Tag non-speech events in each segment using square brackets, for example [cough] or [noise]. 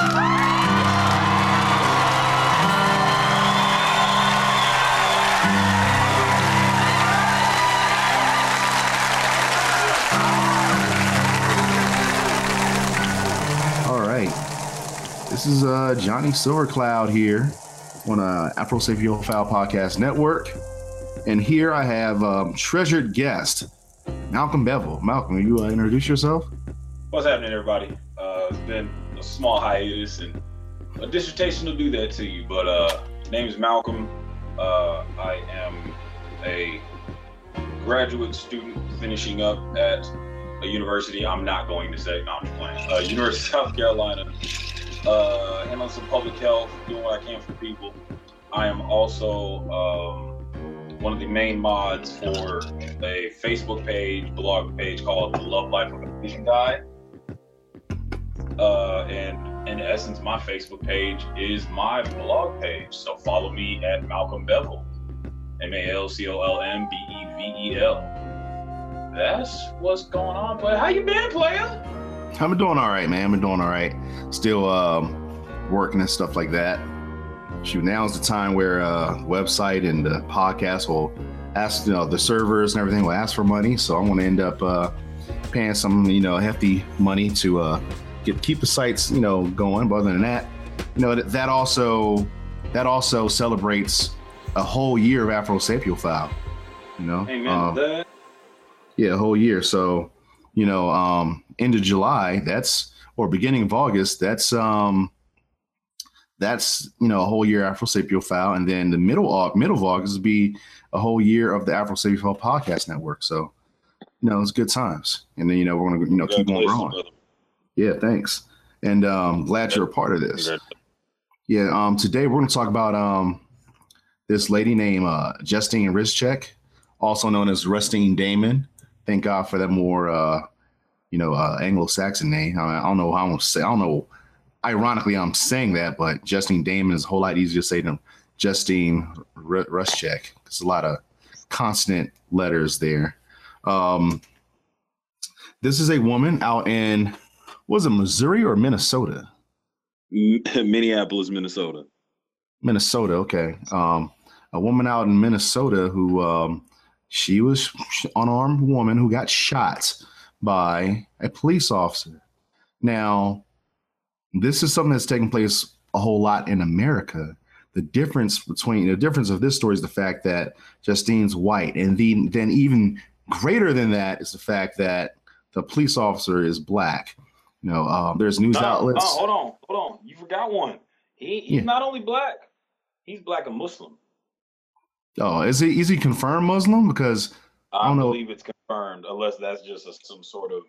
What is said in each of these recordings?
All right. This is uh, Johnny Silvercloud here on uh, Afro Sapiophile Podcast Network. And here I have um, treasured guest, Malcolm Bevel. Malcolm, will you uh, introduce yourself? What's happening, everybody? Uh, it's been a small hiatus, and a dissertation will do that to you. But uh, name is Malcolm. Uh, I am a graduate student finishing up at a university. I'm not going to say. No, I'm just playing. Uh, University of South Carolina. Uh, handling some public health, doing what I can for people. I am also um, one of the main mods for a Facebook page, blog page called The Love Life of a Vision Guy. Uh, and in essence, my Facebook page is my blog page. So follow me at Malcolm Bevel, M A L C O L M B E V E L. That's what's going on, player. How you been, player? I've been doing all right, man. I've been doing all right. Still um, working and stuff like that. Shoot, now's the time where uh, website and the podcast will ask, you know, the servers and everything will ask for money. So I'm going to end up uh, paying some, you know, hefty money to uh, get keep the sites, you know, going. But other than that, you know, that, that also that also celebrates a whole year of Afro Sapiophile. You know, Amen Um, yeah, a whole year. So, you know, um, end of July, that's or beginning of August, that's um that's you know a whole year Afro Sapiophile, and then the middle of middle of August will be a whole year of the Afro Sapiophile podcast network. So, you know, it's good times. And then you know we're gonna you know keep on growing. Yeah, thanks. And um glad you're a part of this. Yeah, um, today we're going to talk about um, this lady named uh, Justine Ruszczyk, also known as Rustine Damond. Thank God for that more, uh, you know, uh, Anglo-Saxon name. I, I don't know how I'm gonna say. I don't know. Ironically, I'm saying that, but Justine Damond is a whole lot easier to say than Justine R- Ruszczyk. There's a lot of consonant letters there. Um, this is a woman out in was it Missouri or Minnesota? [laughs] Minneapolis, Minnesota. Minnesota. Okay. Um, a woman out in Minnesota who um, she was unarmed woman who got shot by a police officer. Now, this is something that's taking place a whole lot in America. The difference between the difference of this story is the fact that Justine's white, and the, then even greater than that is the fact that the police officer is black. You know, um, there's news No, outlets. no, hold on, hold on. You forgot one. He, he's Yeah. not only black, he's black and Muslim. Oh, is he is he confirmed Muslim? Because I, don't know. believe it's confirmed, unless that's just a, some sort of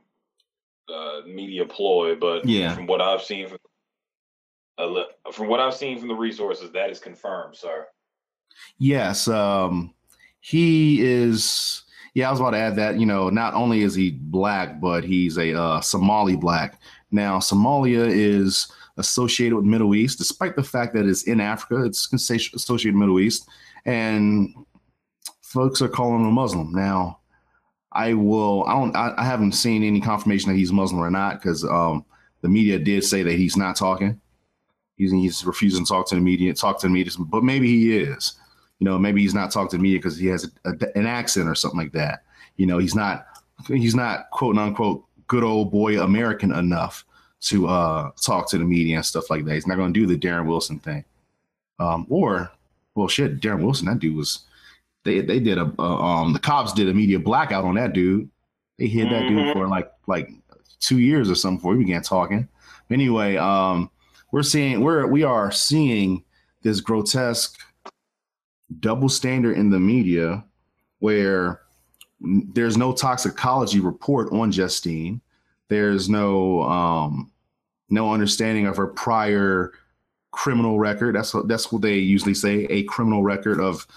uh, media ploy. But Yeah. from what I've seen from uh, from what I've seen from the resources, that is confirmed, sir. Yes, um, he is. Yeah, I was about to add that. You know, not only is he black, but he's a uh, Somali black. Now, Somalia is associated with Middle East, despite the fact that it's in Africa. It's associated with Middle East, and folks are calling him a Muslim. Now, I will. I don't. I, I haven't seen any confirmation that he's Muslim or not, because um, the media did say that he's not talking. He's, he's refusing to talk to the media. Talk to the media, but maybe he is you know maybe he's not talking to the media because he has a, a, an accent or something like that. You know he's not he's not quote unquote good old boy american enough to uh talk to the media and stuff like that. He's not going to do the darren wilson thing. Um or well shit darren wilson that dude was they they did a, a um the cops did a media blackout on that dude. They hid that dude Mhm. for like like two years or something before he began talking. Anyway um we're seeing we're we are seeing this grotesque double standard in the media where there's no toxicology report on Justine. There's no um, no understanding of her prior criminal record. That's what that's what they usually say, a criminal record of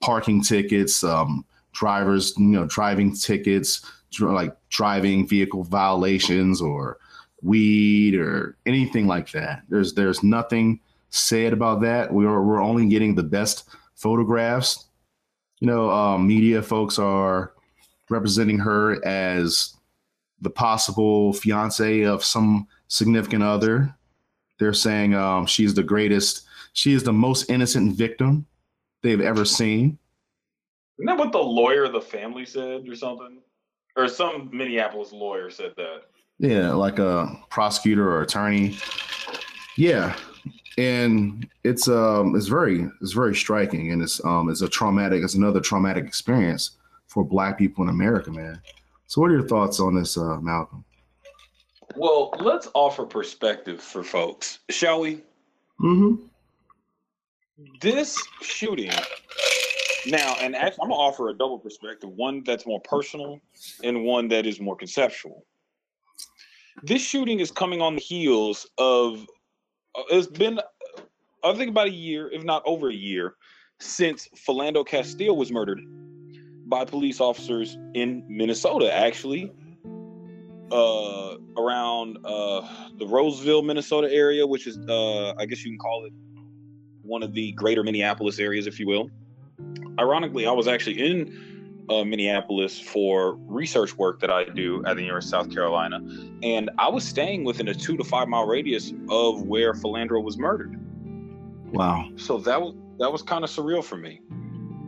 parking tickets, um, drivers, you know, driving tickets, like driving vehicle violations or weed or anything like that. There's there's nothing said about that. We're we're only getting the best photographs. You know, um, media folks are representing her as the possible fiance of some significant other. They're saying um, she's the greatest. She is the most innocent victim they've ever seen. Isn't that what the lawyer of the family said, or something? Or some Minneapolis lawyer said that. Yeah, like a prosecutor or attorney. Yeah, and it's um it's very it's very striking, and it's um it's a traumatic it's another traumatic experience for Black people in America, man. So, what are your thoughts on this, uh, Malcolm? Well, let's offer perspective for folks, shall we? Mm-hmm. This shooting now, and actually, I'm gonna offer a double perspective: one that's more personal, and one that is more conceptual. This shooting is coming on the heels of it's been I think about a year, if not over a year, since Philando Castile was murdered by police officers in Minnesota, actually, uh, around uh, the Roseville, Minnesota area, which is, uh, I guess you can call it one of the greater Minneapolis areas, if you will. Ironically, I was actually in uh, Minneapolis for research work that I do at the University of South Carolina, and I was staying within a two to five mile radius of where Philando was murdered. Wow! So that was that was kind of surreal for me.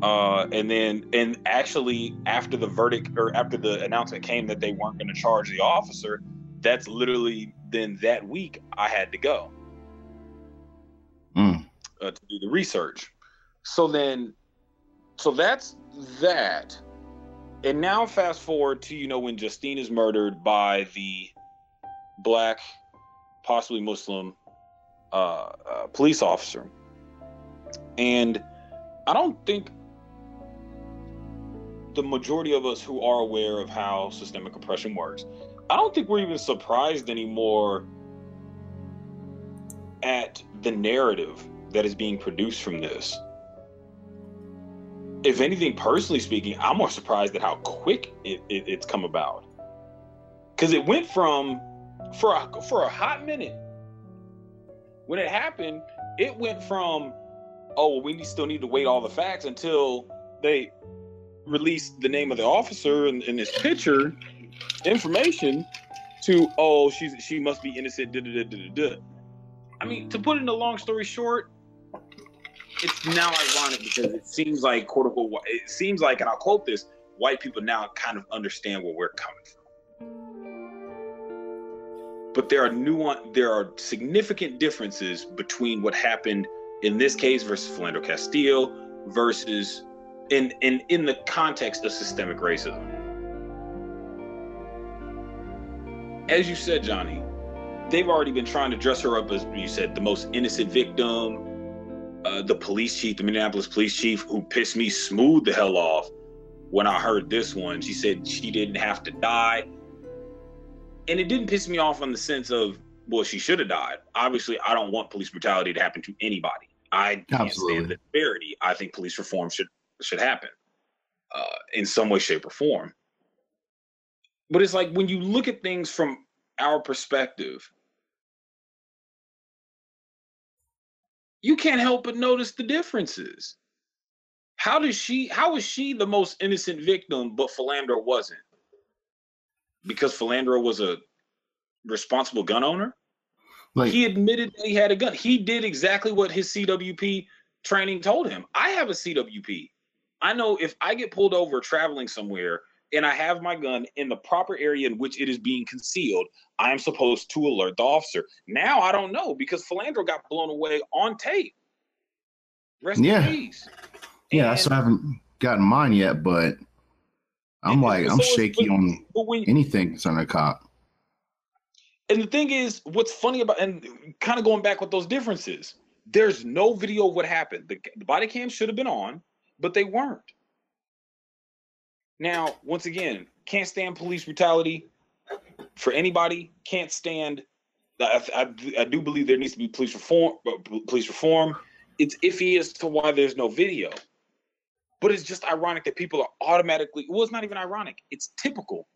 Uh, and then, and actually, after the verdict or after the announcement came that they weren't going to charge the officer, that's literally then that week I had to go mm. uh, to do the research. So then, so that's that. And now, fast forward to you know when Justine is murdered by the black, possibly Muslim uh, uh, police officer, and I don't think the majority of us who are aware of how systemic oppression works, I don't think we're even surprised anymore at the narrative that is being produced from this. If anything, personally speaking, I'm more surprised at how quick it, it, it's come about. Because it went from, for a, for a hot minute, when it happened, it went from, oh, we still need to wait all the facts until they released the name of the officer and, and his picture information to oh she's she must be innocent da, da, da, I mean to put in a long story short it's now ironic because it seems like quote unquote it seems like and I'll quote this white people now kind of understand where we're coming from but there are nuance there are significant differences between what happened in this case versus Philando Castile versus in in in the context of systemic racism. As you said, Johnny, they've already been trying to dress her up as you said the most innocent victim. Uh, the police chief, the Minneapolis police chief, who pissed me smooth the hell off when I heard this one. She said she didn't have to die, and it didn't piss me off in the sense of well, she should have died. Obviously, I don't want police brutality to happen to anybody. I can't Absolutely. stand the disparity. I think police reform should should happen uh, in some way, shape, or form. But it's like when you look at things from our perspective, you can't help but notice the differences. How does she? How is she the most innocent victim, but Philando wasn't? Because Philando was a responsible gun owner. Like, he admitted he had a gun. He did exactly what his CWP training told him. I have a CWP. I know if I get pulled over traveling somewhere and I have my gun in the proper area in which it is being concealed, I am supposed to alert the officer. Now I don't know because Philando got blown away on tape. Rest yeah. Yeah, and, so I haven't gotten mine yet, but I'm like, I'm shaky but, on but when, anything concerning a cop. And the thing is, what's funny about and kind of going back with those differences, there's no video of what happened. The, the body cam should have been on but they weren't. Now, once again, can't stand police brutality for anybody. Can't stand. I, I, I do believe there needs to be police reform. Uh, police reform. It's iffy as to why there's no video, but it's just ironic that people are automatically. Well, it's not even ironic. It's typical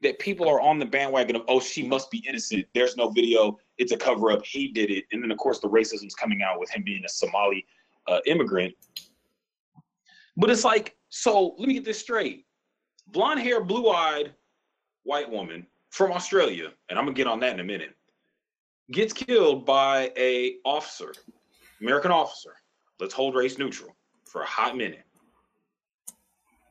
that people are on the bandwagon of, oh, she must be innocent. There's no video. It's a cover up. He did it. And then, of course, the racism's coming out with him being a Somali uh, immigrant. But it's like, so let me get this straight. Blonde hair, blue eyed white woman from Australia, and I'm gonna get on that in a minute. gets killed by a officer, American officer. Let's hold race neutral for a hot minute.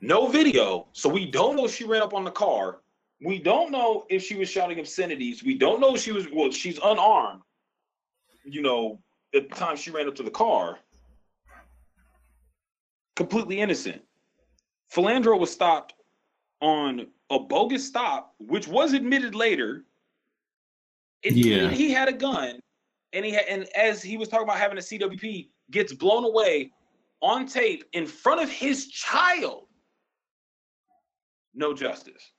No video, so we don't know if she ran up on the car. We don't know if she was shouting obscenities. We don't know if she was well, she's unarmed. You know, at the time she ran up to the car. Completely innocent. Philandro was stopped on a bogus stop, which was admitted later. It, yeah. He had a gun, and he had, and as he was talking about having a CWP, gets blown away on tape in front of his child. No justice.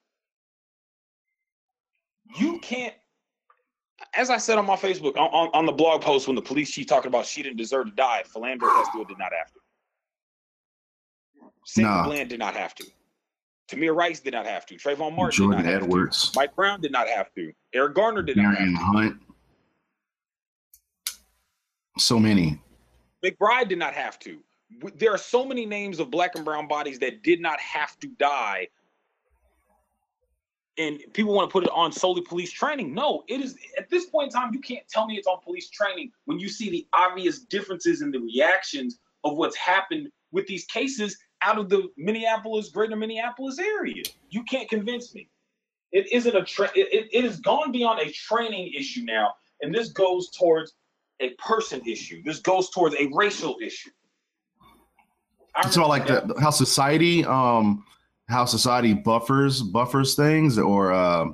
You can't. As I said on my Facebook on, on the blog post when the police chief talking about she didn't deserve to die, Philandro Castile did not to. Sam nah. Bland did not have to. Tamir Rice did not have to. Trayvon Martin Jordan did not Edwards. To. Mike Brown did not have to. Eric Garner did Marion not have to. Hunt. So many. McBride did not have to. There are so many names of black and brown bodies that did not have to die. And people want to put it on solely police training. No, it is at this point in time, you can't tell me it's on police training when you see the obvious differences in the reactions of what's happened with these cases out of the Minneapolis, greater Minneapolis area. You can't convince me. It isn't a tra- it, it has gone beyond a training issue now, and this goes towards a person issue. This goes towards a racial issue. So like the, how society um how society buffers buffers things or uh,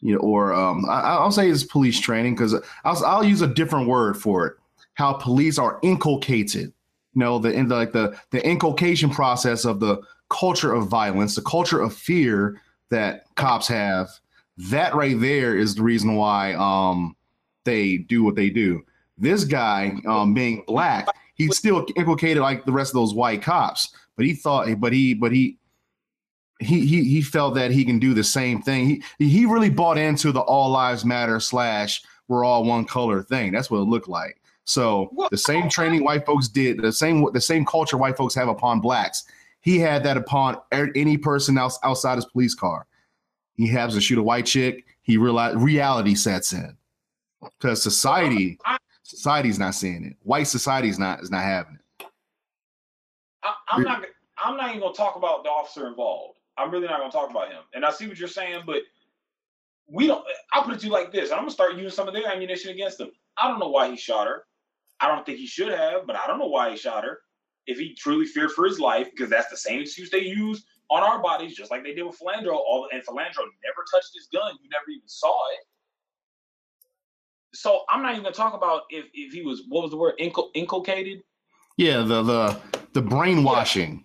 you know or um I, will say it's police training because I'll, I'll use a different word for it how police are inculcated you know the in the, like the the inculcation process of the culture of violence the culture of fear that cops have that right there is the reason why um they do what they do. This guy um being black he still inculcated like the rest of those white cops but he thought but he but he he he he felt that he can do the same thing. He he really bought into the all lives matter slash we're all one color thing. That's what it looked like so the same training white folks did, the same the same culture white folks have upon blacks, he had that upon er, any person else outside his police car. He has to shoot a white chick. He realize reality sets in because society society's not seeing it. White society's not is not having it. I, am not. I'm not even gonna talk about the officer involved. I'm really not gonna talk about him. And I see what you're saying, but we don't. I'll put it to you like this. I'm gonna start using some of their ammunition against him. I don't know why he shot her. I don't think he should have, but I don't know why he shot her. If he truly feared for his life, because that's the same excuse they use on our bodies, just like they did with Philandro. All and Philandro never touched his gun. You never even saw it. So I'm not even gonna talk about if if he was what was the word Incul- inculcated. Yeah, the the the brainwashing.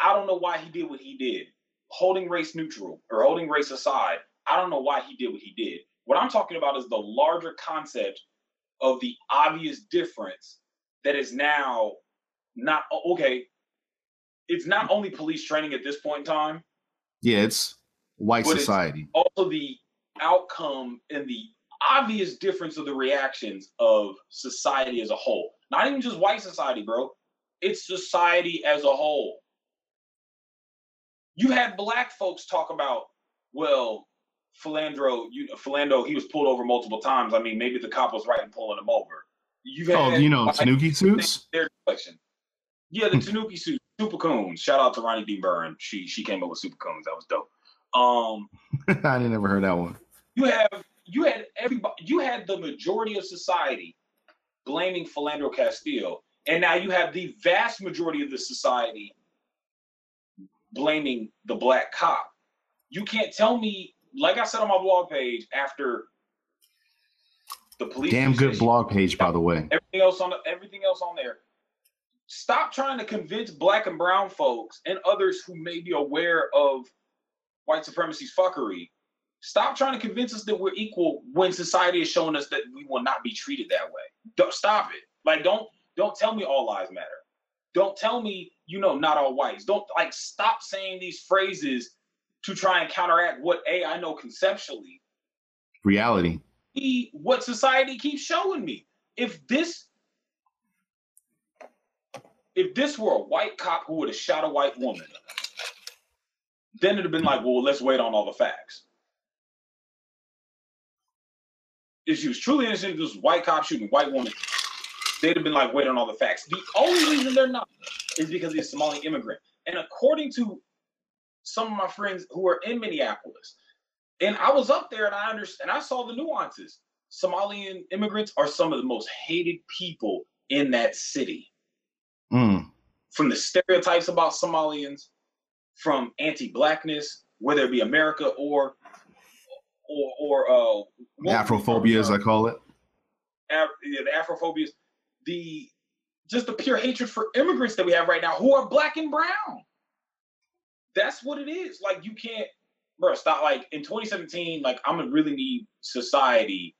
Yeah. I don't know why he did what he did, holding race neutral or holding race aside. I don't know why he did what he did. What I'm talking about is the larger concept of the obvious difference that is now not okay. It's not only police training at this point in time. Yeah, it's white society. It's also the outcome and the obvious difference of the reactions of society as a whole. Not even just white society, bro. It's society as a whole. You had black folks talk about, well, Philandro, you Philando, he was pulled over multiple times. I mean, maybe the cop was right in pulling him over. You've oh, you know, Tanuki suits. Their collection. Yeah, the Tanuki suits, Super Coons. Shout out to Ronnie D. Byrne. She she came up with Super Coons. That was dope. Um, [laughs] I didn't ever heard that one. You have you had everybody. You had the majority of society blaming Philandro Castile, and now you have the vast majority of the society blaming the black cop. You can't tell me like I said on my blog page, after the police, damn good blog page, by the way. Everything else on the, everything else on there. Stop trying to convince black and brown folks and others who may be aware of white supremacy's fuckery. Stop trying to convince us that we're equal when society is showing us that we will not be treated that way. Don't stop it. Like don't don't tell me all lives matter. Don't tell me you know not all whites. Don't like stop saying these phrases to try and counteract what a I know conceptually. Reality. B, what society keeps showing me. If this if this were a white cop who would have shot a white woman, then it'd have been like, well, let's wait on all the facts. if she was truly innocent, this white cop shooting white woman, they'd have been like wait on all the facts. The only reason they're not is because he's a Somali immigrant. And according to some of my friends who are in Minneapolis, and I was up there and I understand, I saw the nuances. Somalian immigrants are some of the most hated people in that city. Mm. From the stereotypes about Somalians, from anti-blackness, whether it be America or or or uh, Afrophobia, as I call it. Af- yeah, the Afrophobias, the just the pure hatred for immigrants that we have right now who are black and brown. That's what it is. Like you can't, bro. Stop. Like in 2017, like I'm gonna really need society,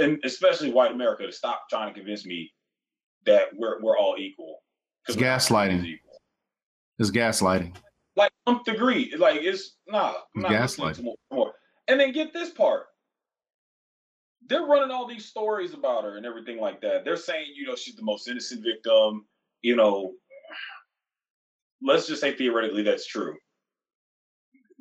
and especially white America, to stop trying to convince me that we're we're all equal. It's gaslighting. It's gaslighting. Like nth degree. Like it's nah. I'm not gaslighting. More, more. And then get this part. They're running all these stories about her and everything like that. They're saying, you know, she's the most innocent victim. You know, let's just say theoretically that's true.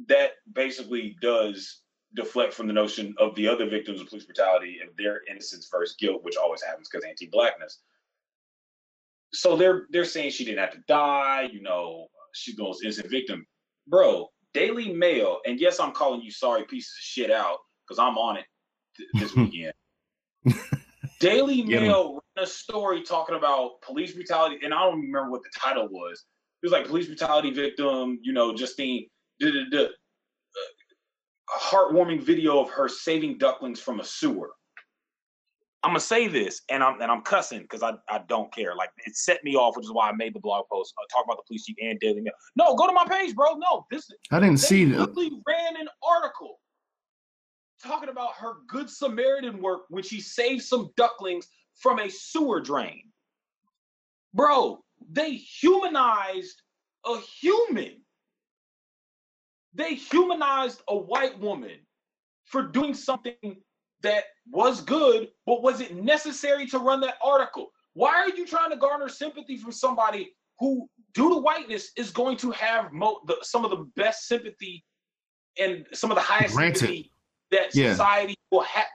That basically does deflect from the notion of the other victims of police brutality and their innocence versus guilt, which always happens because anti-blackness. So they're they're saying she didn't have to die, you know, she's the most innocent victim. Bro, Daily Mail, and yes, I'm calling you sorry pieces of shit out because I'm on it th- this [laughs] weekend. Daily Mail ran a story talking about police brutality, and I don't remember what the title was. It was like police brutality victim, you know, Justine, did a heartwarming video of her saving ducklings from a sewer. I'm gonna say this, and I'm and I'm cussing because I, I don't care. Like it set me off, which is why I made the blog post uh, talk about the police chief and Daily Mail. No, go to my page, bro. No, this I didn't see that. ran an article talking about her good Samaritan work when she saved some ducklings from a sewer drain. Bro, they humanized a human. They humanized a white woman for doing something that was good, but was it necessary to run that article? Why are you trying to garner sympathy from somebody who, due to whiteness, is going to have mo- the, some of the best sympathy and some of the highest granted. sympathy that yeah. society will have?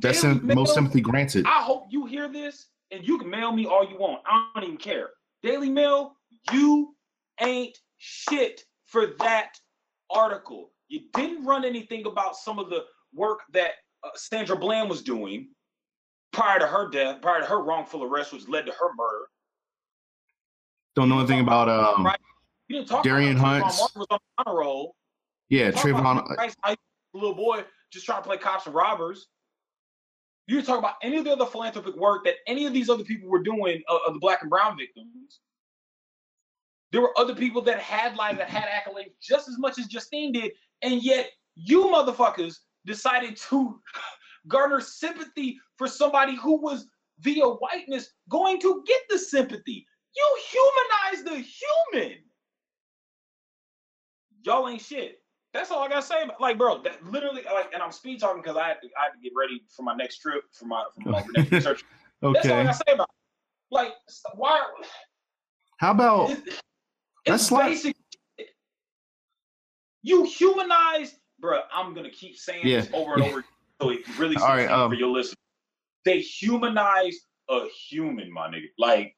That's sim- most sympathy granted. I hope you hear this, and you can mail me all you want. I don't even care. Daily Mail, you ain't shit for that article. You didn't run anything about some of the work that uh, Sandra Bland was doing prior to her death, prior to her wrongful arrest, which led to her murder. Don't know anything about, um, right? You didn't talk Darrien Hunt. was on honor roll. Yeah, Trayvon. little boy just trying to play cops and robbers. You talk about any of the other philanthropic work that any of these other people were doing uh, of the black and brown victims. There were other people that had lives that had accolades just as much as Justine did, and yet you motherfuckers decided to [laughs] garner sympathy for somebody who was via whiteness going to get the sympathy. You humanize the human. Y'all ain't shit. That's all I gotta say. About, like, bro, that literally, like, and I'm speed talking because I had to, I had to get ready for my next trip for my for my next research. [laughs] okay. That's all I gotta say about. It. Like, why? How about? It, it's basic. You humanize bro, I'm gonna keep saying yeah. this over and over so [laughs] it really All right, um, for your listeners. They humanize a human, my nigga. Like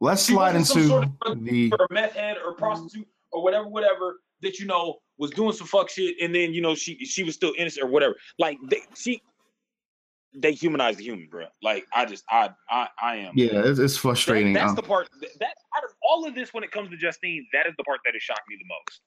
let's slide into sort of the or meth head or prostitute or whatever, whatever that you know was doing some fuck shit, and then you know she she was still innocent or whatever. Like they, she they humanize the human, bro. Like I just, I, I, I am. Yeah, it's, it's frustrating. That, that's um, the part. That out of all of this, when it comes to Justine, that is the part that has shocked me the most.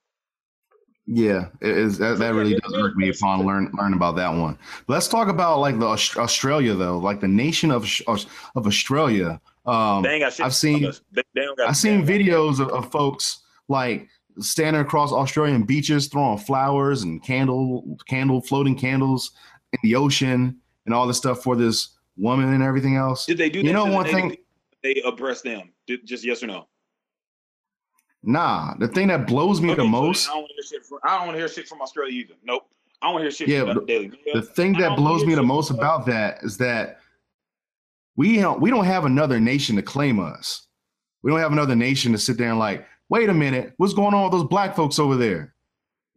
Yeah, it is. That, that really does hurt me upon learn learn about that one. Let's talk about like the Australia though, like the nation of of Australia. Um, I've seen they, they I've seen videos of, of folks like standing across Australian beaches, throwing flowers and candle candle floating candles in the ocean and all this stuff for this woman and everything else. Did they do? You know one thing? They oppress them. Did, just yes or no? Nah, the thing that blows me okay, the most. I don't want to hear shit from. I don't want to hear shit from Australia either. Nope. I don't hear shit yeah, from the Daily The thing that blows me the most about that is that we don't we don't have another nation to claim us. We don't have another nation to sit there and like, wait a minute, what's going on with those black folks over there?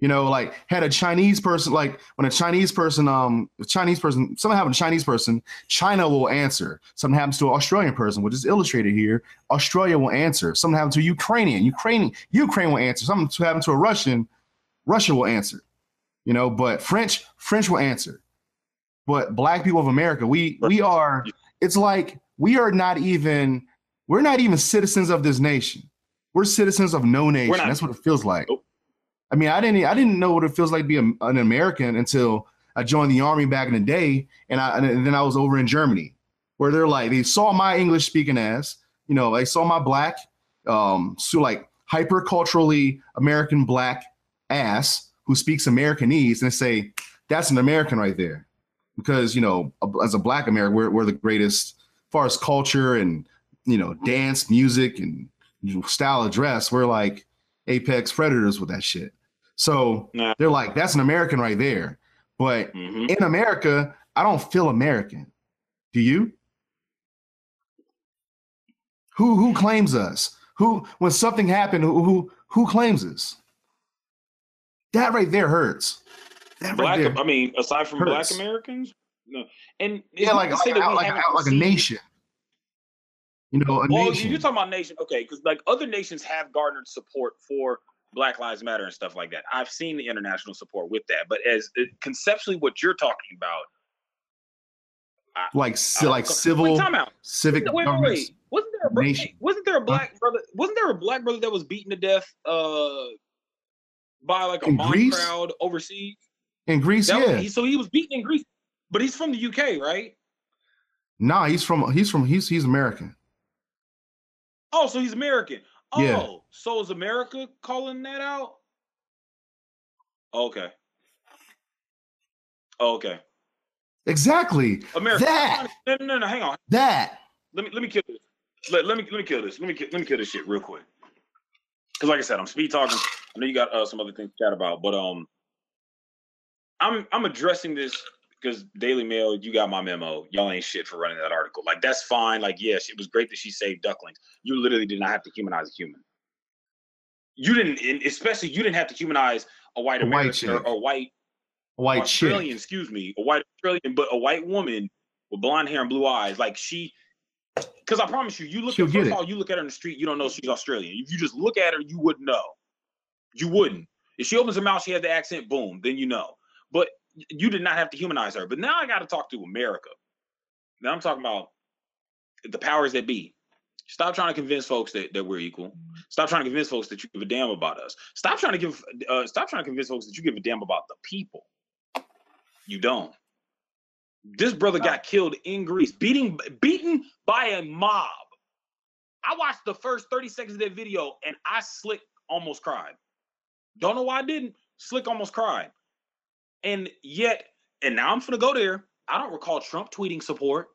You know, like had a Chinese person, like when a Chinese person, um, a Chinese person, something happened to a Chinese person, China will answer. Something happens to an Australian person, which is illustrated here, Australia will answer. Something happens to a Ukrainian, Ukrainian, Ukraine will answer. Something happens to a Russian, Russia will answer. You know, but French, French will answer. But black people of America, we we are, it's like we are not even, we're not even citizens of this nation. We're citizens of no nation. That's what it feels like. Nope. I mean, I didn't I didn't know what it feels like to be a, an American until I joined the army back in the day, and I and then I was over in Germany, where they're like they saw my English speaking ass, you know, they saw my black, um, so like hyper culturally American black ass who speaks Americanese, and they say that's an American right there, because you know, as a black American, we're we're the greatest as far as culture and you know, dance, music, and style of dress. We're like apex predators with that shit. So nah. they're like, that's an American right there. But mm-hmm. in America, I don't feel American. Do you? Who who claims us? Who when something happened, who who, who claims us? That right there hurts. That black, right I mean, aside from hurts. black Americans, no. And yeah, like like, like, like, like a nation. You know, a well, nation. you're talking about nation, okay? Because like other nations have garnered support for Black Lives Matter and stuff like that. I've seen the international support with that, but as conceptually, what you're talking about, I, like I, like civil, wait, time out. civic wait, wait, wait, Wasn't there a nation. wasn't there a black brother? Wasn't there a black brother that was beaten to death uh, by like a in mob Greece? crowd overseas? In Greece, that yeah. Was, so he was beaten in Greece, but he's from the UK, right? Nah, he's from he's from he's he's American. Oh, so he's American. Oh, yeah. so is America calling that out? Okay. Okay. Exactly. America. That. No, no, no, hang on. That. Let me let me kill this. Let, let me let me kill this. Let me let me kill this shit real quick. Because like I said, I'm speed talking. I know you got uh, some other things to chat about, but um, I'm I'm addressing this because Daily Mail, you got my memo. Y'all ain't shit for running that article. Like that's fine. Like yes, it was great that she saved ducklings. You literally did not have to humanize a human. You didn't, especially you didn't have to humanize a white a American white or a white a white Australian, chick. excuse me, a white Australian, but a white woman with blonde hair and blue eyes. Like she, because I promise you, you look She'll at first of all, you look at her in the street, you don't know she's Australian. If you just look at her, you wouldn't know. You wouldn't. If she opens her mouth, she has the accent, boom, then you know. You did not have to humanize her. But now I got to talk to America. Now I'm talking about the powers that be. Stop trying to convince folks that, that we're equal. Stop trying to convince folks that you give a damn about us. Stop trying to give uh, stop trying to convince folks that you give a damn about the people. You don't. This brother got killed in Greece, beating beaten by a mob. I watched the first 30 seconds of that video and I slick almost cried. Don't know why I didn't. Slick almost cried. And yet, and now I'm gonna go there. I don't recall Trump tweeting support.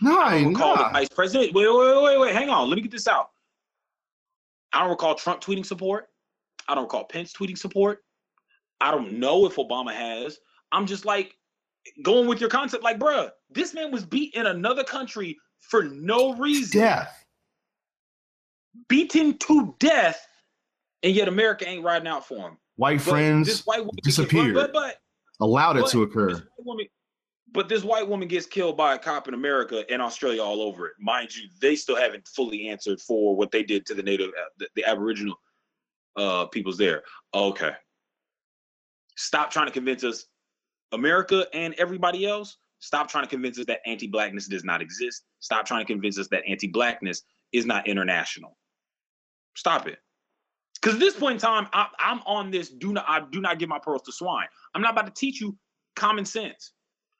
No, I don't recall nah. the vice president. Wait, wait, wait, wait. Hang on. Let me get this out. I don't recall Trump tweeting support. I don't recall Pence tweeting support. I don't know if Obama has. I'm just like going with your concept, like, bruh, this man was beat in another country for no reason. Death. Beaten to death, and yet America ain't riding out for him. White but friends white disappeared. But, but, allowed it to occur. Woman, but this white woman gets killed by a cop in America and Australia all over it. Mind you, they still haven't fully answered for what they did to the native, uh, the, the Aboriginal uh, peoples there. Okay. Stop trying to convince us, America and everybody else. Stop trying to convince us that anti-blackness does not exist. Stop trying to convince us that anti-blackness is not international. Stop it. Because at this point in time, I, am on this. Do not, I do not give my pearls to swine. I'm not about to teach you common sense.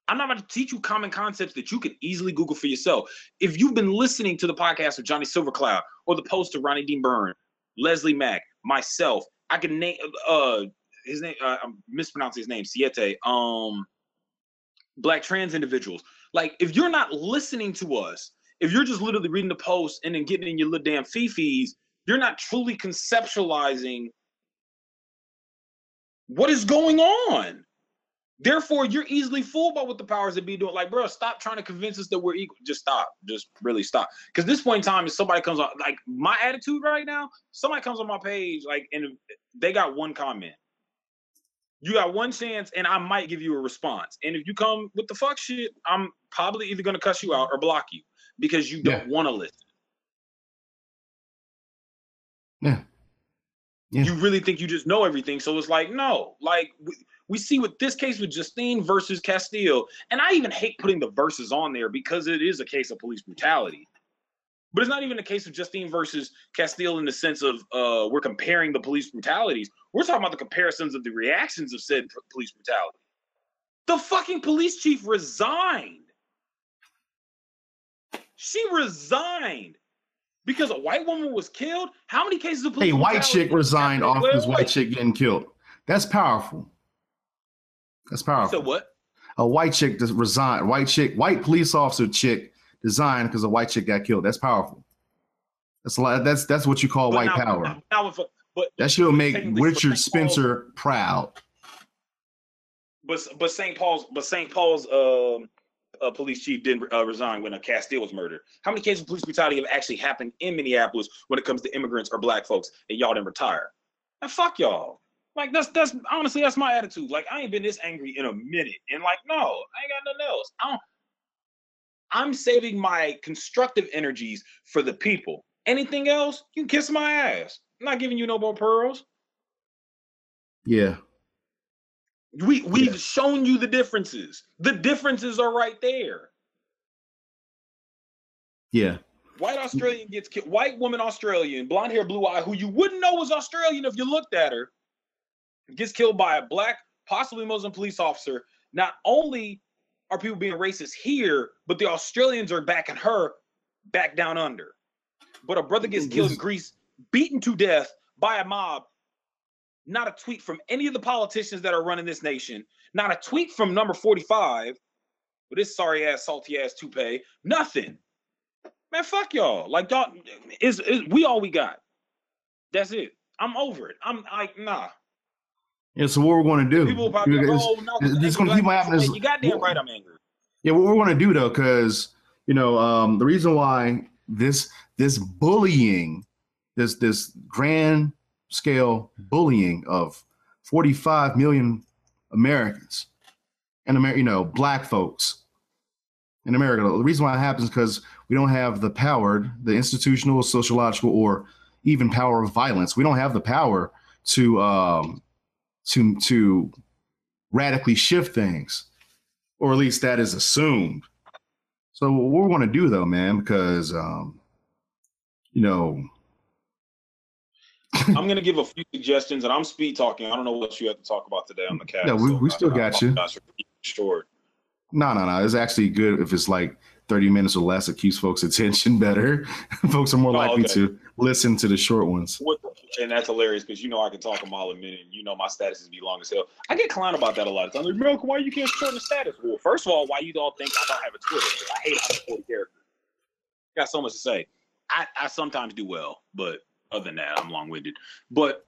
I'm not about to teach you common concepts that you can easily Google for yourself. If you've been listening to the podcast of Johnny Silvercloud or the post of Ronnie Dean Byrne, Leslie Mac, myself, I can name uh his name. Uh, I'm mispronouncing his name. Siete. Um, black trans individuals. Like, if you're not listening to us, if you're just literally reading the post and then getting in your little damn fifis you're not truly conceptualizing what is going on. Therefore, you're easily fooled by what the powers that be doing. Like, bro, stop trying to convince us that we're equal. Just stop. Just really stop. Because this point in time, if somebody comes on, like my attitude right now, somebody comes on my page, like, and they got one comment. You got one chance, and I might give you a response. And if you come with the fuck shit, I'm probably either gonna cuss you out or block you because you don't Yeah. want to listen. Yeah. Yeah. You really think you just know everything. So it's like, no, like we, we see with this case with Justine versus Castile, and I even hate putting the verses on there because it is a case of police brutality. But it's not even a case of Justine versus Castile in the sense of uh, we're comparing the police brutalities. We're talking about the comparisons of the reactions of said police brutality. The fucking police chief resigned. She resigned because a white woman was killed. How many cases of police Hey, white chick resigned off this white chick getting killed. That's powerful. That's powerful. So what? A white chick just resigned. White chick, white police officer chick resigned because a white chick got killed. That's powerful. That's a lot. That's that's what you call But white now- power. Now, if, but That should make Richard. Spencer proud. But but St. Paul's but St. Paul's um uh, police chief didn't uh, resign when a Castile was murdered. How many cases of police brutality have actually happened in Minneapolis when it comes to immigrants or black folks and y'all didn't retire? And fuck y'all. Like that's that's honestly that's my attitude. Like I ain't been this angry in a minute. And like no, I ain't got nothing else. I don't. I'm saving my constructive energies for the people. Anything else, you can kiss my ass. I'm not giving you no more pearls. Yeah. We we've shown you the differences. The differences are right there. Yeah. White Australian gets killed. White woman Australian, blonde hair, blue eye, who you wouldn't know was Australian if you looked at her, gets killed by a black, possibly Muslim police officer. Not only are people being racist here, but the Australians are backing her back down under. But a brother gets killed in Greece, beaten to death by a mob. Not a tweet from any of the politicians that are running this nation. Not a tweet from number 45 with this sorry ass, salty ass toupee. Nothing. Man, fuck y'all. Like y'all is is we all we got. That's it. I'm over it. I'm like, nah. Yeah. So what we're going to do? People will probably be like, oh no, it's gonna keep black happening people." is- You goddamn right I'm angry. Yeah, what we're going to do though, because you know, um, the reason why this this bullying, this this grand scale bullying of 45 million Americans and Amer- you know, black folks in America. The reason why it happens is because we don't have the power, the institutional, sociological, or even power of violence. We don't have the power to um, to to radically shift things or at least that is assumed. So what we want to do though, man, because um, you know, I'm gonna give a few suggestions, and I'm speed talking. I don't know what you have to talk about today on the cast. Yeah, we- so we I- still I got you. keeping it Short. no, no, no, it's actually good if it's like 30 minutes or less. It keeps folks' [laughs] attention better. folks are more Oh, likely okay. to listen to the short ones. And that's hilarious because you know I can talk a mile a minute. And you know my statuses be long as hell. I get clowned about that a lot of times. Like, Malcolm, why you can't shorten the status? Well, first of all, why you all think I don't have a Twitter? I hate how Twitter character. Got so much to say. I, I sometimes do well, but other than that, I'm long winded. But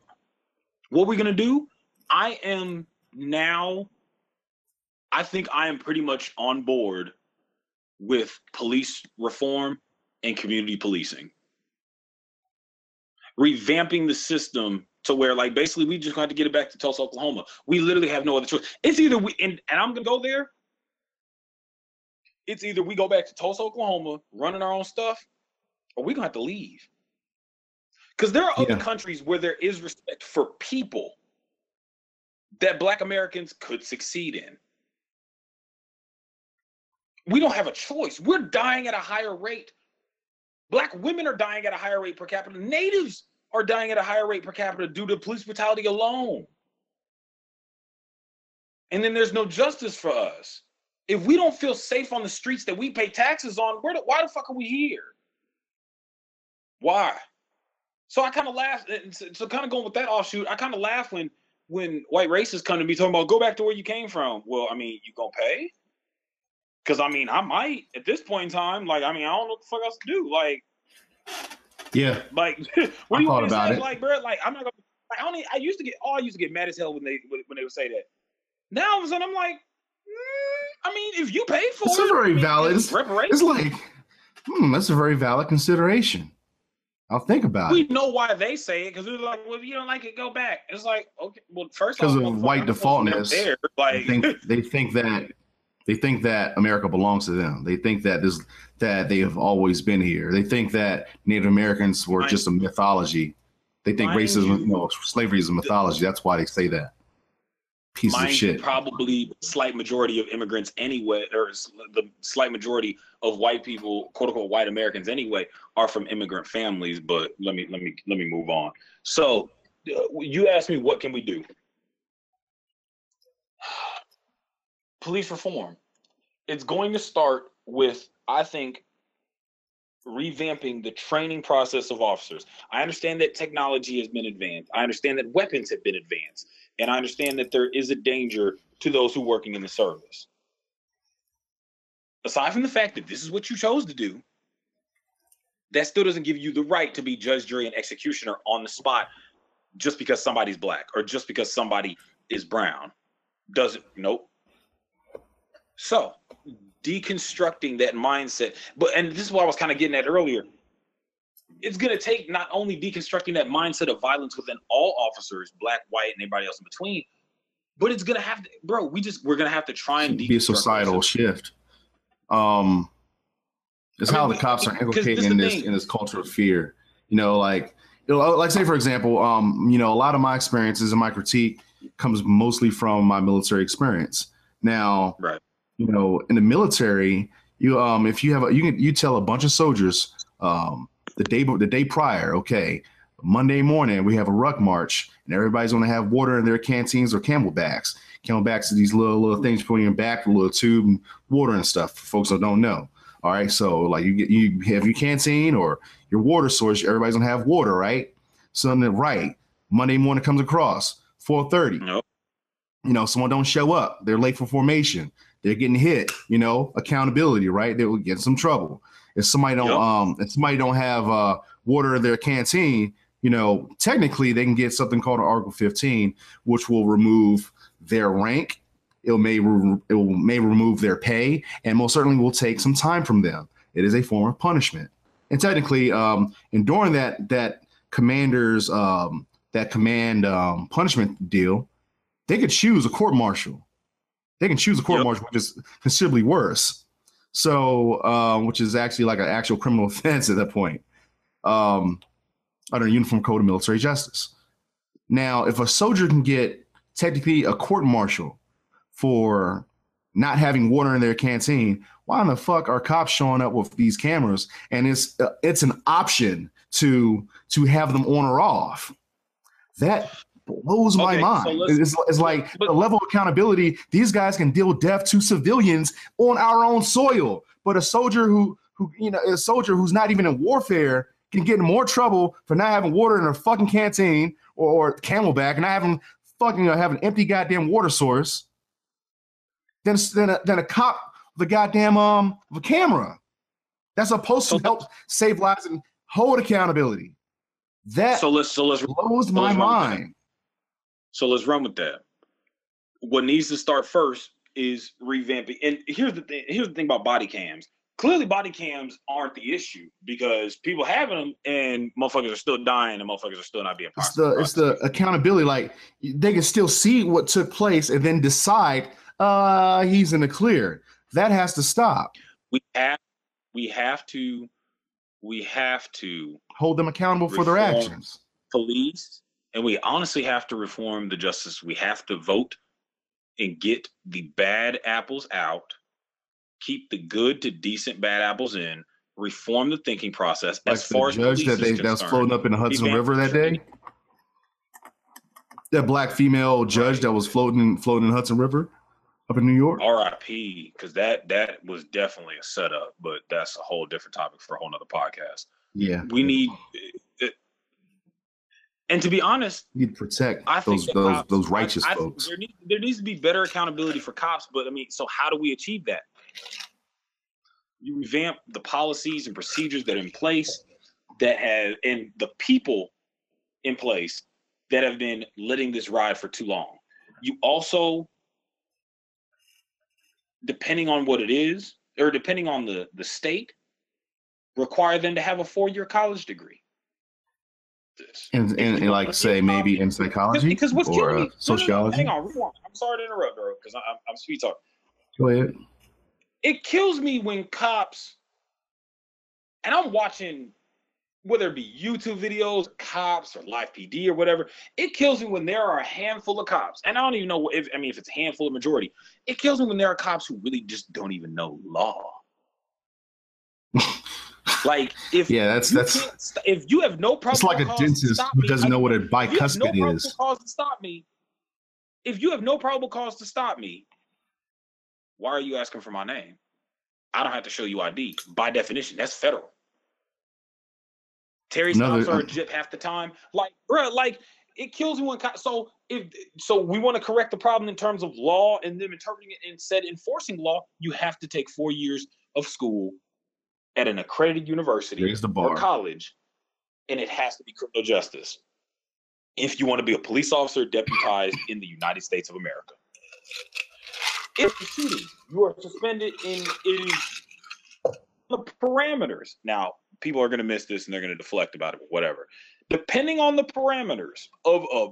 what we're gonna do? I am now. I think I am pretty much on board with police reform and community policing revamping the system to where like basically we just got to get it back to Tulsa, Oklahoma. We literally have no other choice. It's either we and, and I'm gonna go there. It's either we go back to Tulsa, Oklahoma, running our own stuff, or we're gonna have to leave. Because there are other Yeah. countries where there is respect for people that black Americans could succeed in. We don't have a choice. We're dying at a higher rate Black women are dying at a higher rate per capita. Natives are dying at a higher rate per capita due to police brutality alone. And then there's no justice for us. If we don't feel safe on the streets that we pay taxes on, where the, why the fuck are we here? Why? So I kind of laugh. So, kind of going with that offshoot, I kind of laugh when when white racists come to me talking about go back to where you came from. Well, I mean, you gonna pay? Because I mean, I might at this point in time. Like, I mean, I don't know what the fuck else to do. Like, Yeah, like, [laughs] what I do you thought about say? it. Like, bro, like, I'm not gonna. Like, I only. I used to get. Oh, I used to get mad as hell when they when they would say that. Now all of a sudden, I'm like, mm, I mean, if you pay for It's it, a very I mean, valid- it's it's like, hmm, that's a very valid consideration. I'll think about we it. We know why they say it because they're like, well, if you don't like it, go back. It's like, okay, well, first Because of white I'm supposed to live defaultness, There. They Like, think [laughs] they think that they think that America belongs to them. They think that this that they have always been here. They think that Native Americans were just a mythology. They think racism, you- no, slavery is a mythology. That's why they say that. Piece of shit. probably slight majority of immigrants anyway, or the slight majority of white people, quote unquote white Americans anyway, are from immigrant families. But let me let me let me move on. So uh, you asked me what can we do? [sighs] Police reform. It's going to start with, I think, revamping the training process of officers. I understand that technology has been advanced. I understand that weapons have been advanced. And I understand that there is a danger to those who are working in the service. Aside from the fact that this is what you chose to do, that still doesn't give you the right to be judge, jury, and executioner on the spot just because somebody's black or just because somebody is brown. Doesn't, nope. So, deconstructing that mindset, but, and this is what I was kind of getting at earlier. It's going to take not only deconstructing that mindset of violence within all officers, black, white, and everybody else in between, but it's going to have to, bro, we just, we're going to have to try and be a societal ourselves. shift. Um, it's I mean, how the cops are inculcating in this thing. in this culture of fear. You know, like you know, like say for example, um, you know, a lot of my experiences and my critique comes mostly from my military experience. Now, Right. you know, in the military, you um, if you have a, you can you tell a bunch of soldiers um the day the day prior, okay, Monday morning we have a ruck march and everybody's going to have water in their canteens or camelbacks. Camelbacks are these little little things you put in your back, a little tube, and water and stuff. For folks that don't know. All right, so like you get you have your canteen or your water source. Everybody's gonna have water, right? Something right. Monday morning comes across four thirty. Nope. You know, someone don't show up. They're late for formation. They're getting hit. You know, accountability, right? They will get in some trouble. If somebody don't, Yep. um, if somebody don't have uh, water in their canteen, you know, technically they can get something called an Article 15, which will remove their rank. It may re- it will, may remove their pay, and most certainly will take some time from them. It is a form of punishment, and technically, um, and during that that commander's um, that command um, punishment deal, they could choose a court martial. They can choose a court Yep. martial, which is considerably worse. So, um, which is actually like an actual criminal [laughs] offense at that point, um, under Uniform Code of Military Justice. Now, if a soldier can get technically a court martial for not having water in their canteen, why in the fuck are cops showing up with these cameras? And it's uh, it's an option to to have them on or off. That blows my Okay, so mind. let's- it's, it's like but- the level of accountability. These guys can deal death to civilians on our own soil, but a soldier who who you know a soldier who's not even in warfare can get in more trouble for not having water in their fucking canteen or, or camelback and not having fucking uh, have an empty goddamn water source than than a, than a cop with a goddamn um with a camera that's supposed to help save lives and hold accountability. That So let's, so let's, blows my wrong with that? mind. So let's run with that. What needs to start first is revamping. And here's the thing. Here's the thing about body cams. Clearly, body cams aren't the issue because people having them and motherfuckers are still dying and motherfuckers are still not being. It's the it's the accountability. Like they can still see what took place and then decide uh he's in the clear. That has to stop. we have we have to we have to Hold them accountable for their actions. police and we honestly have to reform the justice. We have to vote and get the bad apples out, keep the good to decent bad apples in, reform the thinking process Like as far the as judge that they that was floating up in the Hudson River that day. That black female judge Right. that was floating floating in Hudson River up in New York. RIP, because that that was definitely a setup, but that's a whole different topic for a whole nother podcast. Yeah, We need, and to be honest, you protect I those those cops- those righteous I, I folks. There, there needs to be better accountability for cops, but I mean, so how do we achieve that? You revamp the policies and procedures that are in place that have, and the people in place that have been letting this ride for too long. You also, depending on what it is, or depending on the the state, require them to have a four year college degree. And, and, and like say maybe in psychology because what's or uh, sociology. Hang on, I'm sorry to interrupt, bro, because I'm, I'm sweet talking. Go ahead. It kills me when cops, and I'm watching whether it be YouTube videos, cops, or live PD or whatever, it kills me when there are a handful of cops. And I don't even know if I mean if it's a handful of majority. It kills me when there are cops who really just don't even know law. Like if yeah, that's that's if you have no problem. It's like a dentist who doesn't know what a bicuspid no is. Cause to stop me. If you have no probable cause to stop me, why are you asking for my name? I don't have to show you ID. By definition, that's federal. Terry stops or a jip half the time. Like, bro, like it kills me when so if so we want to correct the problem in terms of law and them interpreting it and said enforcing law, you have to take four years of school at an accredited university or college, and it has to be criminal justice. If you want to be a police officer deputized [laughs] in the United States of America, if the shooting, you are suspended in in the parameters. Now, people are going to miss this and they're going to deflect about it, whatever. Depending on the parameters of a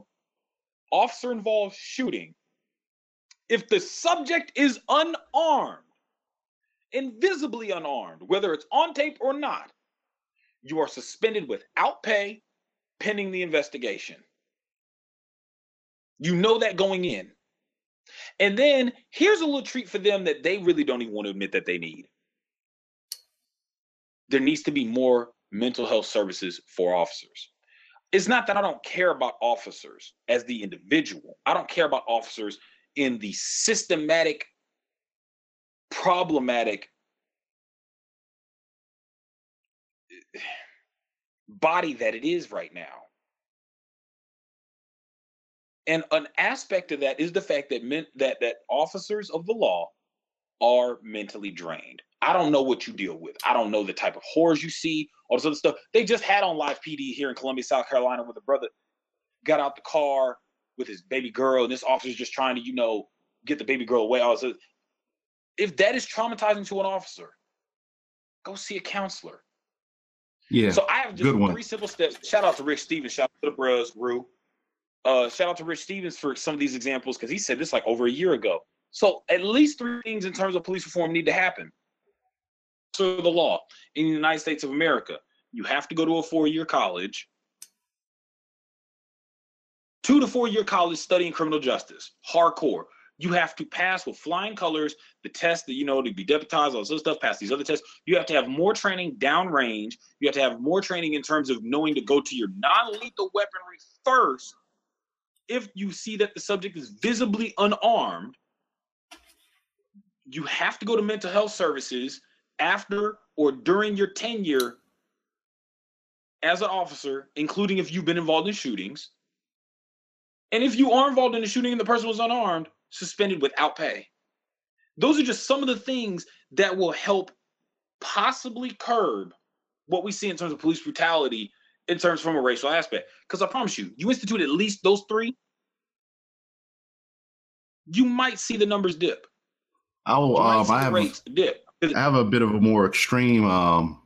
officer involved shooting, if the subject is unarmed invisibly unarmed, whether it's on tape or not, you are suspended without pay pending the investigation. You know that going in. And then here's a little treat for them that they really don't even want to admit that they need. There needs to be more mental health services for officers. It's not that I don't care about officers as the individual, I don't care about officers in the systematic problematic body that it is right now. And an aspect of that is the fact that men, that that officers of the law are mentally drained. I don't know what you deal with. I don't know the type of horrors you see, all this other stuff. They just had on live PD here in Columbia, South Carolina, where the brother got out the car with his baby girl, and this officer's just trying to, you know, get the baby girl away. All this, if that is traumatizing to an officer, go see a counselor. Yeah. So I have just three simple steps. Shout out to Rick Stevens. Shout out to the bros, Rue. Uh, shout out to Rich Stevens for some of these examples because he said this like over a year ago. So at least three things in terms of police reform need to happen. So the law in the United States of America, you have to go to a four-year college, two to four-year college studying criminal justice, hardcore you have to pass with flying colors the test that you know to be deputized, all this stuff, pass these other tests. You have to have more training downrange. You have to have more training in terms of knowing to go to your non-lethal weaponry first. If you see that the subject is visibly unarmed, you have to go to mental health services after or during your tenure as an officer, including if you've been involved in shootings. And if you are involved in a shooting and the person was unarmed, suspended without pay. Those are just some of the things that will help possibly curb what we see in terms of police brutality in terms from a racial aspect. Because I promise you, you institute at least those three, you might see the numbers dip. Oh, um, I have rates a, dip. I have a bit of a more extreme, um,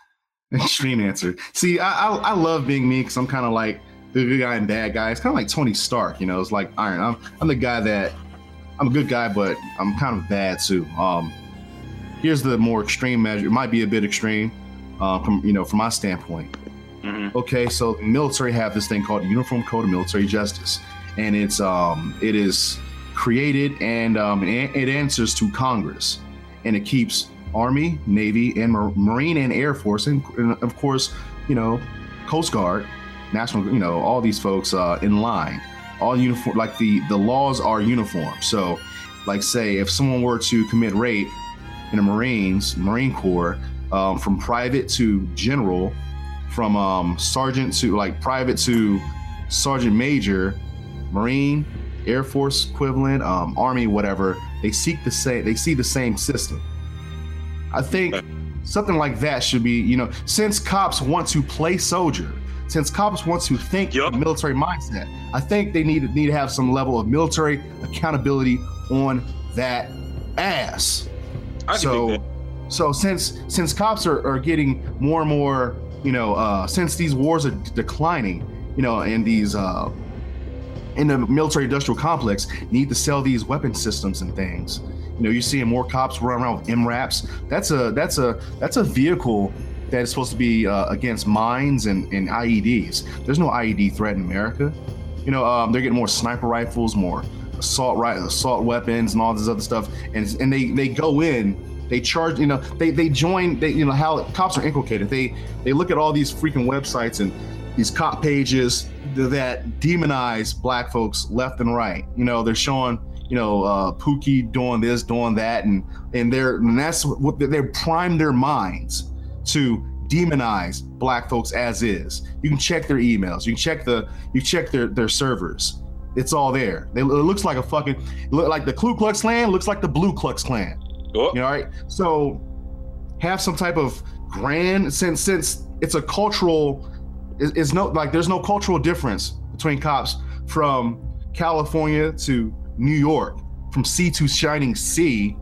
[laughs] extreme answer. See, I I, I love being me because I'm kind of like the good guy and bad guy. It's kind of like Tony Stark, you know. It's like Iron. I'm I'm the guy that I'm a good guy, but I'm kind of bad too. Um, here's the more extreme measure. It might be a bit extreme, uh, from you know, from my standpoint. Mm-hmm. Okay, so the military have this thing called Uniform Code of Military Justice, and it's um, it is created and um, it answers to Congress, and it keeps Army, Navy, and Marine and Air Force, and, and of course, you know, Coast Guard national, you know, all these folks uh, in line, all uniform. Like the the laws are uniform. So, like say, if someone were to commit rape in the Marines, Marine Corps, um, from private to general, from um, sergeant to like private to sergeant major, Marine, Air Force equivalent, um, Army, whatever, they seek the same. They see the same system. I think something like that should be, you know, since cops want to play soldier, since cops want to think yep. military mindset, I think they need to need to have some level of military accountability on that ass. I so, so since since cops are, are getting more and more you know, uh, since these wars are declining, you know, and these uh, in the military industrial complex need to sell these weapon systems and things. You know, you're seeing more cops run around with MRAPs. That's a that's a that's a vehicle that is supposed to be uh, against mines and, and IEDs. There's no IED threat in America. You know, um, they're getting more sniper rifles, more assault assault weapons, and all this other stuff. And and they they go in, they charge. You know, they they join. They you know how cops are inculcated. They they look at all these freaking websites and these cop pages that demonize black folks left and right. You know, they're showing you know uh, Pookie doing this, doing that, and and they're and that's what they're prime their minds to demonize black folks as is. You can check their emails. You can check the you check their their servers. It's all there. They, it looks like a fucking look like the Ku Klux Klan looks like the Blue Klux Klan. Oh. You know, right? So have some type of grand since since it's a cultural it's no like there's no cultural difference between cops from California to New York, from sea to shining sea,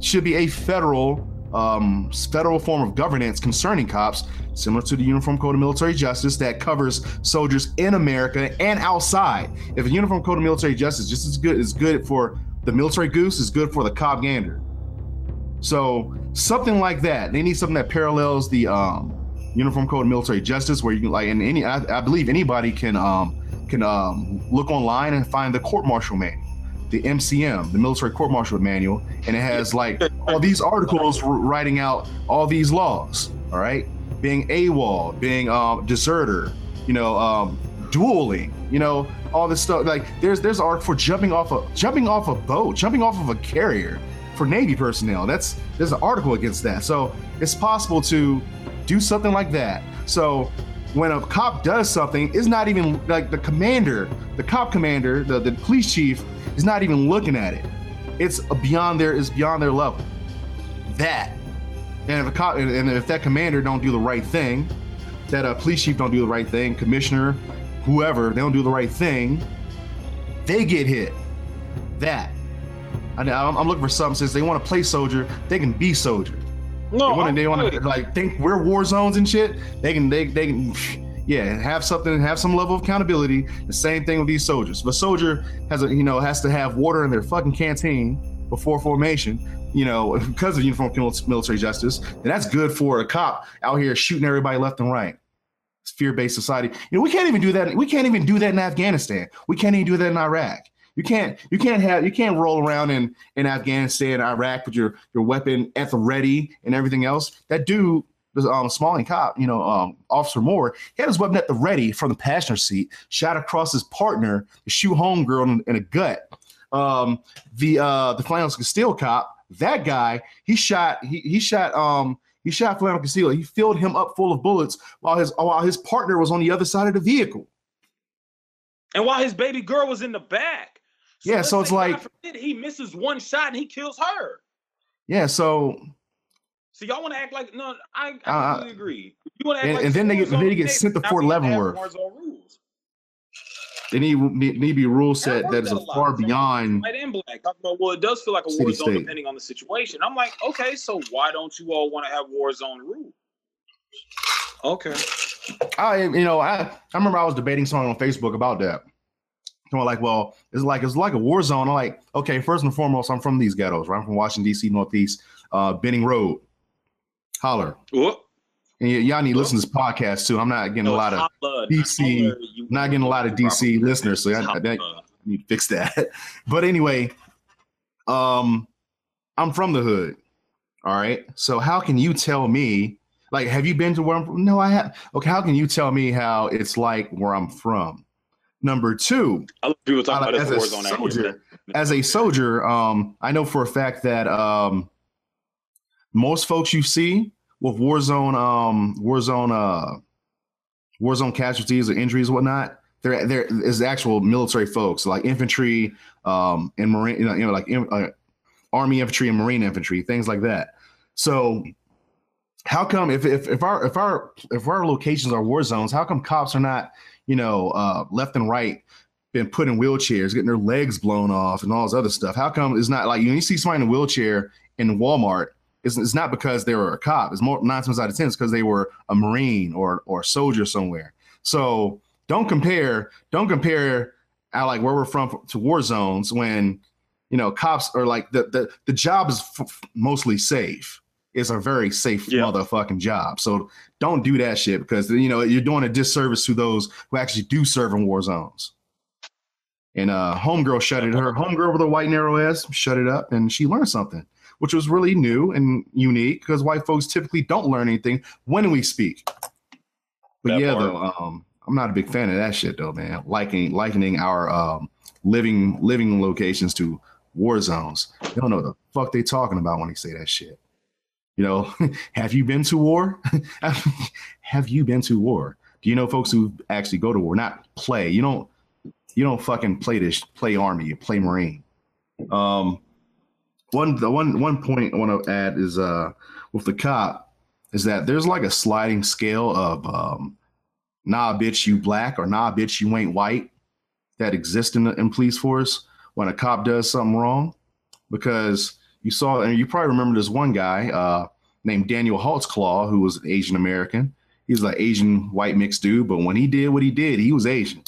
should be a federal um, federal form of governance concerning cops, similar to the Uniform Code of Military Justice that covers soldiers in America and outside. If a Uniform Code of Military Justice just as good is good for the military goose, is good for the cob gander. So something like that. They need something that parallels the um, Uniform Code of Military Justice, where you can like, and any I, I believe anybody can um, can um, look online and find the court martial manual the MCM, the Military Court Martial Manual, and it has like all these articles writing out all these laws. All right, being AWOL, being um, deserter, you know, um, dueling, you know, all this stuff. Like there's there's art for jumping off a jumping off a boat, jumping off of a carrier for Navy personnel. That's there's an article against that. So it's possible to do something like that. So when a cop does something, it's not even like the commander, the cop commander, the, the police chief is not even looking at it. It's beyond their it's beyond their level. That and if a cop and if that commander don't do the right thing, that a police chief don't do the right thing, commissioner, whoever, they don't do the right thing, they get hit. That. I, am looking for something since they want to play soldier, they can be soldier. No, they want to, they want to like think we're war zones and shit. They can, they, they can yeah, have something, have some level of accountability. The same thing with these soldiers. If a soldier has a, you know, has to have water in their fucking canteen before formation, you know, [laughs] because of uniform military justice, then that's good for a cop out here shooting everybody left and right. It's fear-based society. You know, we can't even do that. We can't even do that in Afghanistan. We can't even do that in Iraq. You can't you can't have you can't roll around in in Afghanistan, Iraq with your your weapon at the ready and everything else. That dude um, Somali cop, you know, um, Officer Noor, he had his weapon at the ready from the passenger seat, shot across his partner, the shoe home girl in, in a gut. Um, the uh, the Philando Castile cop, that guy, he shot he he shot um he shot Philando Castile. He filled him up full of bullets while his while his partner was on the other side of the vehicle. And while his baby girl was in the back. So yeah, so it's like he misses one shot and he kills her. Yeah, so so y'all want to act like no, I, I uh, completely agree. You want to act and, like and then they get then they get sent to Fort Leavenworth. They need need, need to be rule set that is a far beyond white and black. Talking about well, it does feel like a war zone depending on the situation. I'm like, okay, so why don't you all want to have war zone rule? Okay. I you know I I remember I was debating someone on Facebook about that. And like, well, it's like it's like a war zone. I'm like, okay, first and foremost, I'm from these ghettos, right? I'm from Washington D.C. Northeast, uh, Benning Road. Holler. And y- y'all need to listen to this podcast too. I'm not getting no, a lot of holla, DC, not getting a lot of DC listeners, so I, I, need to fix that. [laughs] but anyway, um, I'm from the hood. All right. So how can you tell me? Like, have you been to where I'm from? No, I have. Okay, how can you tell me how it's like where I'm from? Number two, people talk about as a soldier. As a soldier, um, I know for a fact that um, most folks you see with Warzone, um, Warzone, uh, Warzone casualties or injuries, or whatnot, there there is actual military folks like infantry, um, and marine, you know, you know like uh, army infantry and marine infantry, things like that. So, how come if if if our if our if our locations are war zones, how come cops are not, you know, uh, left and right? Been put in wheelchairs, getting their legs blown off, and all this other stuff. How come it's not like you, know, you see somebody in a wheelchair in Walmart it's, it's not because they were a cop. It's more nine times out of ten, it's because they were a marine or or a soldier somewhere. So don't compare. Don't compare. I like where we're from to war zones when you know cops are like the the the job is f- mostly safe. It's a very safe yeah. motherfucking job. So don't do that shit because you know you're doing a disservice to those who actually do serve in war zones. And uh, homegirl shut it. Her homegirl with a white narrow ass shut it up, and she learned something, which was really new and unique because white folks typically don't learn anything when we speak. But that yeah, part. though, um, I'm not a big fan of that shit though, man. Likening likening our um, living living locations to war zones. They don't know the fuck they talking about when they say that shit. You know, [laughs] have you been to war? [laughs] have you been to war? Do you know folks who actually go to war, not play? You don't you don't fucking play this play army, you play marine. Um one the one one point I want to add is uh with the cop is that there's like a sliding scale of um nah bitch you black or nah bitch you ain't white that exists in the in police force when a cop does something wrong because you saw and you probably remember this one guy uh, named Daniel Holtzclaw who was an Asian American. He was like Asian white mixed dude, but when he did what he did, he was Asian.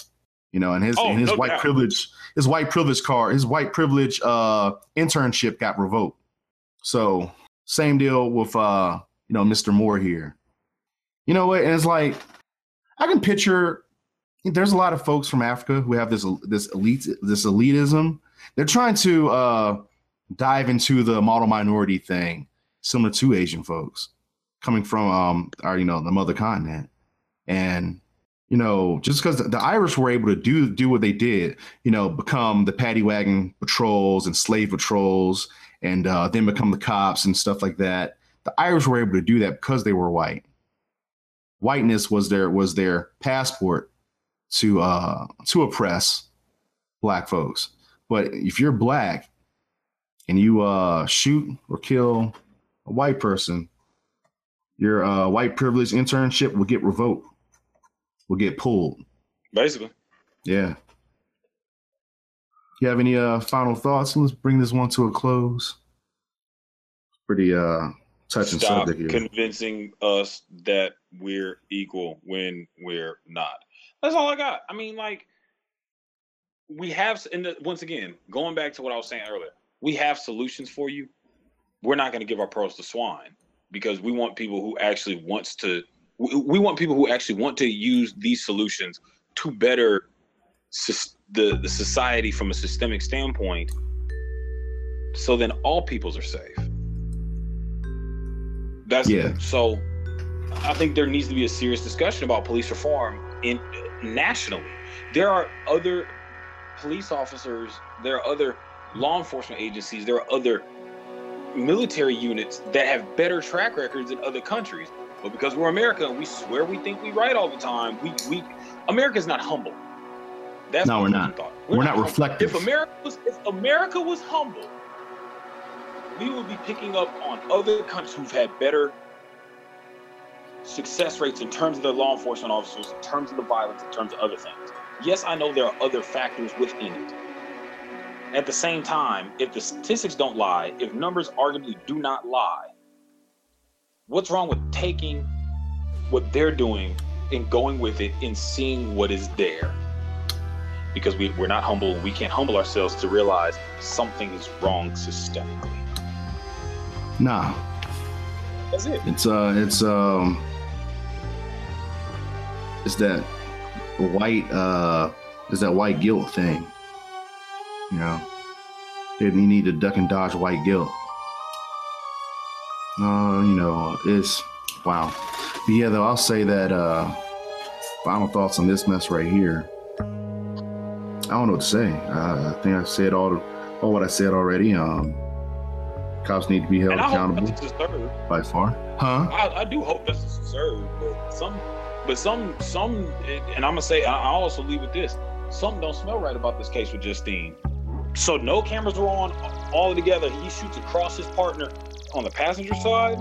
You know, and his oh, and his no white doubt. privilege, his white privilege card, his white privilege uh, internship got revoked. So same deal with uh, you know Mr. Noor here. You know what? And it's like I can picture there's a lot of folks from Africa who have this this elite this elitism. They're trying to uh, dive into the model minority thing, similar to Asian folks coming from um our you know the mother continent, and you know just because the, Irish were able to do do what they did, you know, become the paddy wagon patrols and slave patrols, and uh, then become the cops and stuff like that. The Irish were able to do that because they were white whiteness was their was their passport to uh to oppress black folks. But if you're black and you uh shoot or kill a white person, your uh white privilege internship will get revoked, will get pulled. Basically. Yeah. You have any uh final thoughts? Let's bring this one to a close. Pretty uh touching Stop subject here. Convincing us that we're equal when we're not. That's all I got. I mean, like we have, and once again, going back to what I was saying earlier, we have solutions for you. We're not going to give our pearls to swine because we want people who actually wants to. We, we want people who actually want to use these solutions to better the the society from a systemic standpoint. So then all peoples are safe. That's yeah. So I think there needs to be a serious discussion about police reform in nationally. There are other police officers, there are other law enforcement agencies, there are other military units that have better track records in other countries. But because we're America and we swear we think we right all the time, we we America's not humble. That's no, we're not. We're, we're, not, not reflective. If America was if America was humble, we would be picking up on other countries who've had better success rates in terms of their law enforcement officers, in terms of the violence, in terms of other things. Yes, I know there are other factors within it. At the same time, if the statistics don't lie, if numbers arguably do not lie, what's wrong with taking what they're doing and going with it and seeing what is there? Because we, we're not humble, we can't humble ourselves to realize something is wrong systemically. Nah. That's it. It's uh it's um it's that white uh is that white guilt thing. You know. You need to duck and dodge white guilt. Uh, you know, it's wow. But yeah, though I'll say that uh final thoughts on this mess right here. I don't know what to say. Uh, I think I said all all what I said already. Um cops need to be held accountable by far. Huh? I, I do hope that's deserved, but some but some, some, and I'm gonna say, I also leave with this: something don't smell right about this case with Justine. So no cameras were on all together. He shoots across his partner on the passenger side.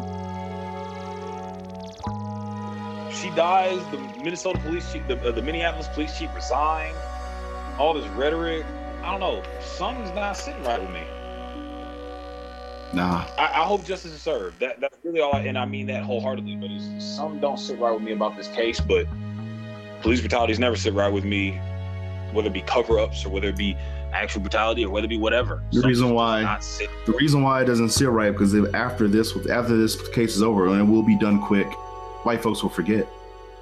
She dies. The Minnesota police chief, the, uh, the Minneapolis police chief resigned. All this rhetoric. I don't know. Something's not sitting right with me. Nah. I, I, hope justice is served. That that's really all, I, and I mean that wholeheartedly. But some don't sit right with me about this case. But police brutalities never sit right with me, whether it be cover-ups or whether it be actual brutality or whether it be whatever. The some reason why the reason why it doesn't sit right because after this after this case is over and it will be done quick, white folks will forget.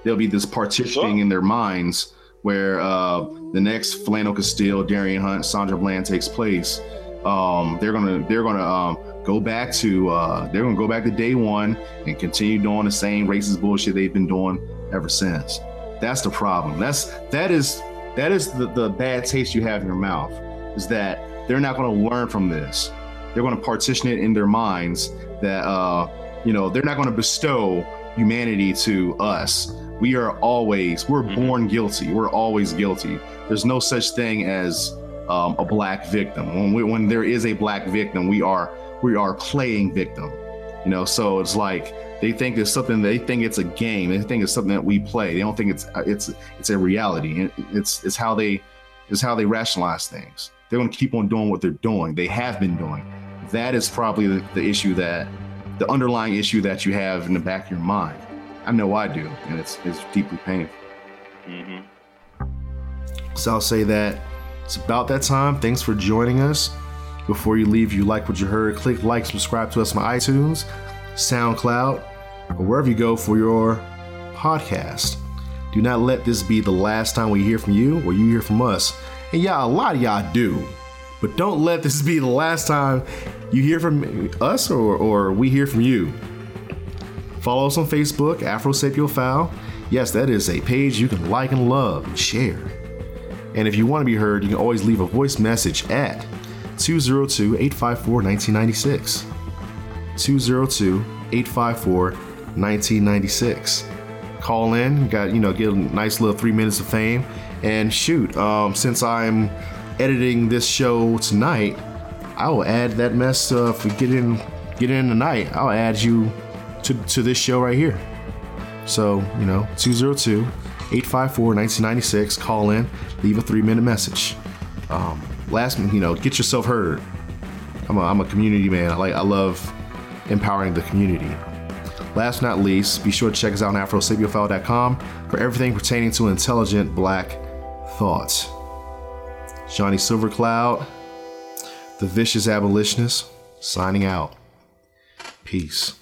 There'll be this partitioning sure. in their minds where uh, the next Philando Castile, Darrien Hunt, Sandra Bland takes place. Um, they're gonna they're gonna um, go back to uh, they're gonna go back to day one and continue doing the same racist bullshit they've been doing ever since. That's the problem. That's that is that is the, the bad taste you have in your mouth. Is that they're not gonna learn from this. They're gonna partition it in their minds that uh, you know they're not gonna bestow humanity to us. We are always we're mm-hmm. born guilty. We're always guilty. There's no such thing as um, a black victim. When we, when there is a black victim we are we are playing victim you know? So it's like they think it's something they think it's a game. They think it's something that we play. They don't think it's it's it's a reality. It's it's how they it's how they rationalize things they're going to keep on doing what they're doing they have been doing that is probably the, the issue that the underlying issue that you have in the back of your mind I know I do, and it's it's deeply painful. Mm-hmm. So I'll say that it's about that time. Thanks for joining us. Before you leave, you like what you heard, click like, subscribe to us on iTunes, SoundCloud, or wherever you go for your podcast. Do not let this be the last time we hear from you or you hear from us. And yeah, a lot of y'all do. But don't let this be the last time you hear from us or, or we hear from you. Follow us on Facebook, Afrosapiophile. Yes, that is a page you can like and love and share. And if you want to be heard, you can always leave a voice message at 202 854 1996. 202 854 1996. Call in, got, you know, get a nice little three minutes of fame. And shoot, um, since I'm editing this show tonight, I will add that mess. Uh, if we get in, get in tonight, I'll add you to, to this show right here. So, you know, 202 854 1996, call in, leave a three minute message. Um, last, you know, get yourself heard. I'm a, I'm a community man. I like, I love empowering the community. Last but not least, be sure to check us out on afrosapiophile.com for everything pertaining to intelligent black thoughts. Johnny Silvercloud, the vicious abolitionist, signing out. Peace.